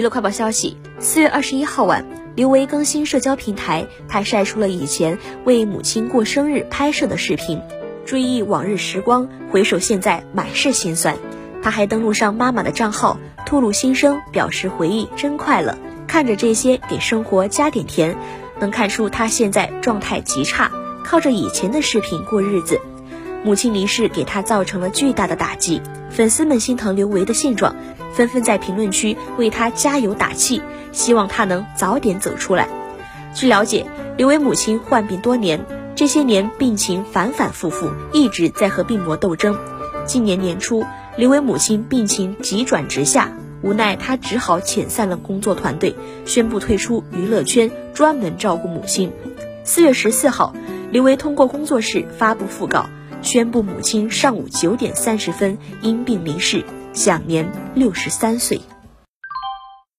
娱乐快报消息：四月二十一号晚，刘维更新社交平台，他晒出了以前为母亲过生日拍摄的视频，追忆往日时光，回首现在，满是心酸。他还登录上妈妈的账号，吐露心声，表示回忆真快乐。看着这些，给生活加点甜，能看出他现在状态极差，靠着以前的视频过日子。母亲离世给他造成了巨大的打击，粉丝们心疼刘维的现状，纷纷在评论区为他加油打气，希望他能早点走出来。据了解，刘维母亲患病多年，这些年病情反反复复，一直在和病魔斗争。今年年初，刘维母亲病情急转直下，无奈他只好遣散了工作团队，宣布退出娱乐圈，专门照顾母亲。四月十四号，刘维通过工作室发布讣告。宣布母亲上午九点三十分因病离世，享年六十三岁。